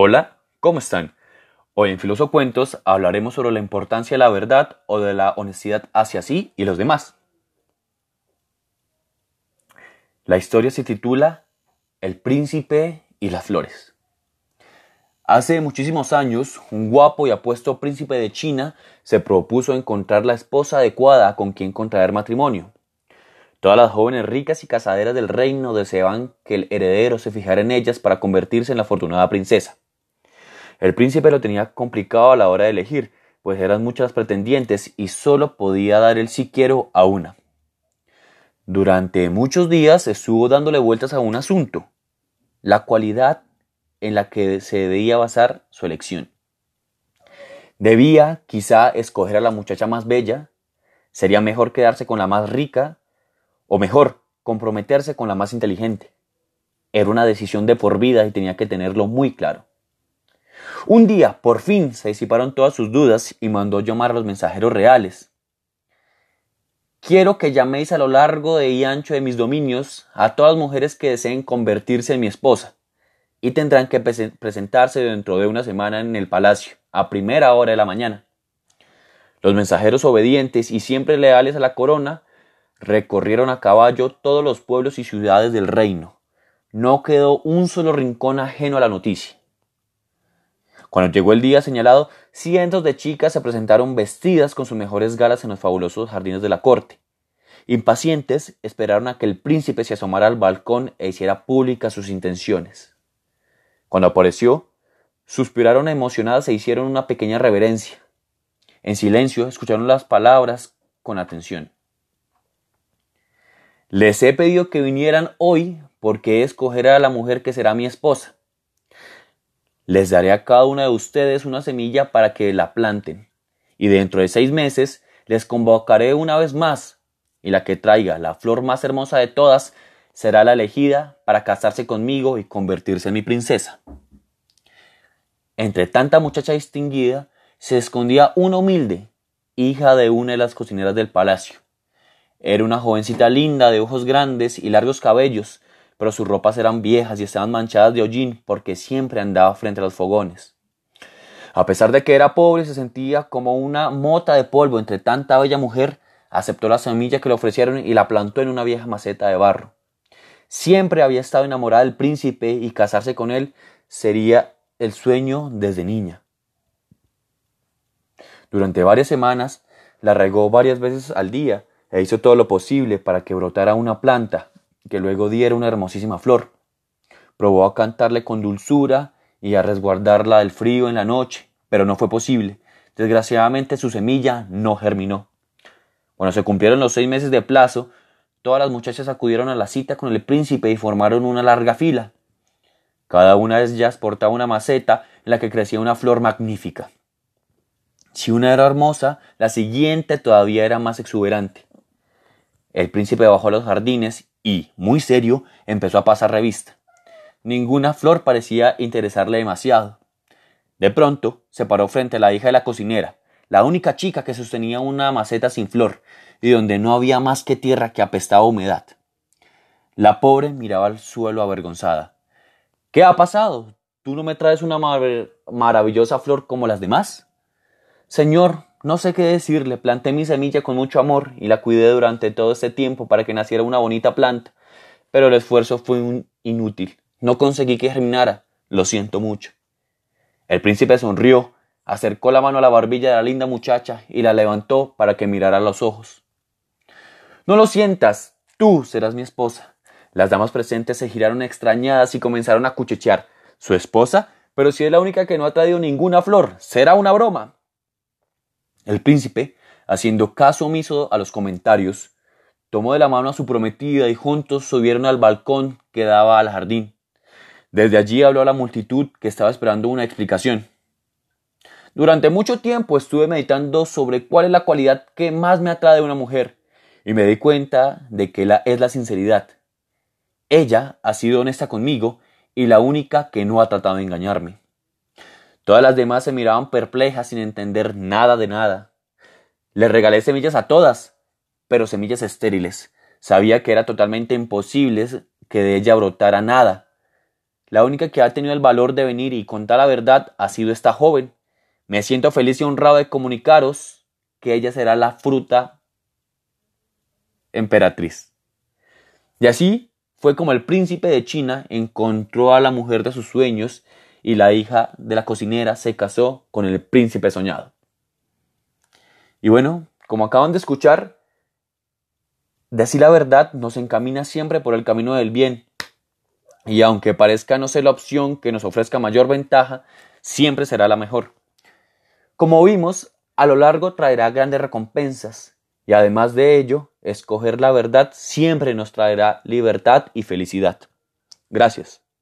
Hola, ¿cómo están? Hoy en Filoso Cuentos hablaremos sobre la importancia de la verdad o de la honestidad hacia sí y los demás. La historia se titula El príncipe y las flores. Hace muchísimos años, un guapo y apuesto príncipe de China se propuso encontrar la esposa adecuada con quien contraer matrimonio. Todas las jóvenes ricas y casaderas del reino deseaban que el heredero se fijara en ellas para convertirse en la afortunada princesa. El príncipe lo tenía complicado a la hora de elegir, pues eran muchas pretendientes y solo podía dar el si quiero a una. Durante muchos días estuvo dándole vueltas a un asunto, la cualidad en la que se debía basar su elección. Debía, quizá, escoger a la muchacha más bella, sería mejor quedarse con la más rica, o mejor, comprometerse con la más inteligente. Era una decisión de por vida y tenía que tenerlo muy claro. Un día, por fin, se disiparon todas sus dudas y mandó llamar a los mensajeros reales. Quiero que llaméis a lo largo de y ancho de mis dominios a todas las mujeres que deseen convertirse en mi esposa, y tendrán que presentarse dentro de una semana en el palacio, a primera hora de la mañana. Los mensajeros obedientes y siempre leales a la corona recorrieron a caballo todos los pueblos y ciudades del reino. No quedó un solo rincón ajeno a la noticia. Cuando llegó el día señalado, cientos de chicas se presentaron vestidas con sus mejores galas en los fabulosos jardines de la corte. Impacientes, esperaron a que el príncipe se asomara al balcón e hiciera públicas sus intenciones. Cuando apareció, suspiraron emocionadas e hicieron una pequeña reverencia. En silencio escucharon las palabras con atención. Les he pedido que vinieran hoy porque escogeré a la mujer que será mi esposa. Les daré a cada una de ustedes una semilla para que la planten, y dentro de seis meses les convocaré una vez más, y la que traiga la flor más hermosa de todas será la elegida para casarse conmigo y convertirse en mi princesa. Entre tanta muchacha distinguida se escondía una humilde, hija de una de las cocineras del palacio. Era una jovencita linda de ojos grandes y largos cabellos, pero sus ropas eran viejas y estaban manchadas de hollín porque siempre andaba frente a los fogones. A pesar de que era pobre se sentía como una mota de polvo entre tanta bella mujer, aceptó la semilla que le ofrecieron y la plantó en una vieja maceta de barro. Siempre había estado enamorada del príncipe y casarse con él sería el sueño desde niña. Durante varias semanas la regó varias veces al día e hizo todo lo posible para que brotara una planta que luego diera una hermosísima flor. Probó a cantarle con dulzura y a resguardarla del frío en la noche, pero no fue posible. Desgraciadamente su semilla no germinó. Cuando se cumplieron los seis meses de plazo, todas las muchachas acudieron a la cita con el príncipe y formaron una larga fila. Cada una de ellas portaba una maceta en la que crecía una flor magnífica. Si una era hermosa, la siguiente todavía era más exuberante. El príncipe bajó a los jardines y, muy serio, empezó a pasar revista. Ninguna flor parecía interesarle demasiado. De pronto se paró frente a la hija de la cocinera, la única chica que sostenía una maceta sin flor y donde no había más que tierra que apestaba humedad. La pobre miraba al suelo avergonzada. ¿Qué ha pasado? ¿Tú no me traes una maravillosa flor como las demás? Señor, no sé qué decirle, planté mi semilla con mucho amor y la cuidé durante todo este tiempo para que naciera una bonita planta, pero el esfuerzo fue inútil. No conseguí que germinara. Lo siento mucho. El príncipe sonrió, acercó la mano a la barbilla de la linda muchacha y la levantó para que mirara los ojos. No lo sientas, tú serás mi esposa. Las damas presentes se giraron extrañadas y comenzaron a cuchichear. ¿Su esposa? Pero si es la única que no ha traído ninguna flor, será una broma. El príncipe, haciendo caso omiso a los comentarios, tomó de la mano a su prometida y juntos subieron al balcón que daba al jardín. Desde allí habló a la multitud que estaba esperando una explicación. Durante mucho tiempo estuve meditando sobre cuál es la cualidad que más me atrae de una mujer y me di cuenta de que la, es la sinceridad. Ella ha sido honesta conmigo y la única que no ha tratado de engañarme. Todas las demás se miraban perplejas sin entender nada de nada. Le regalé semillas a todas, pero semillas estériles. Sabía que era totalmente imposible que de ella brotara nada. La única que ha tenido el valor de venir y contar la verdad ha sido esta joven. Me siento feliz y honrado de comunicaros que ella será la fruta emperatriz. Y así fue como el príncipe de China encontró a la mujer de sus sueños y la hija de la cocinera se casó con el príncipe soñado. Y bueno, como acaban de escuchar, decir la verdad nos encamina siempre por el camino del bien. Y aunque parezca no ser la opción que nos ofrezca mayor ventaja, siempre será la mejor. Como vimos, a lo largo traerá grandes recompensas y además de ello, escoger la verdad siempre nos traerá libertad y felicidad. Gracias.